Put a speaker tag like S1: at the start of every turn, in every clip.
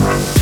S1: Thank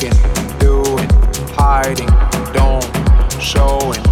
S1: thinking, doing, hiding, don't showing.